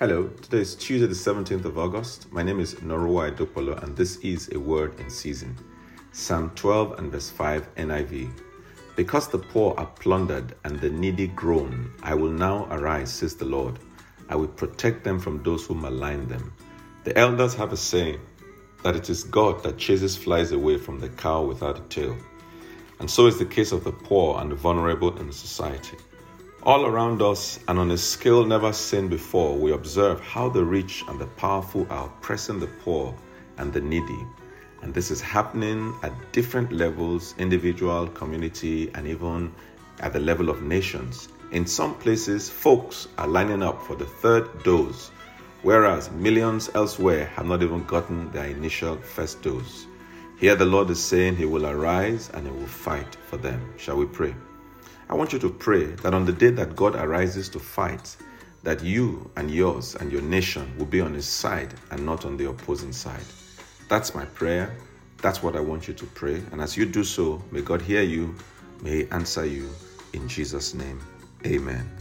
Hello, today is Tuesday, the 17th of August. My name is Norua Edopolo, and this is a word in season. Psalm 12 and verse 5 NIV. Because the poor are plundered and the needy groan, I will now arise, says the Lord. I will protect them from those who malign them. The elders have a saying that it is God that chases flies away from the cow without a tail. And so is the case of the poor and the vulnerable in society. All around us, and on a scale never seen before, we observe how the rich and the powerful are oppressing the poor and the needy. And this is happening at different levels individual, community, and even at the level of nations. In some places, folks are lining up for the third dose, whereas millions elsewhere have not even gotten their initial first dose. Here, the Lord is saying He will arise and He will fight for them. Shall we pray? I want you to pray that on the day that God arises to fight, that you and yours and your nation will be on his side and not on the opposing side. That's my prayer. That's what I want you to pray. And as you do so, may God hear you, may he answer you in Jesus' name. Amen.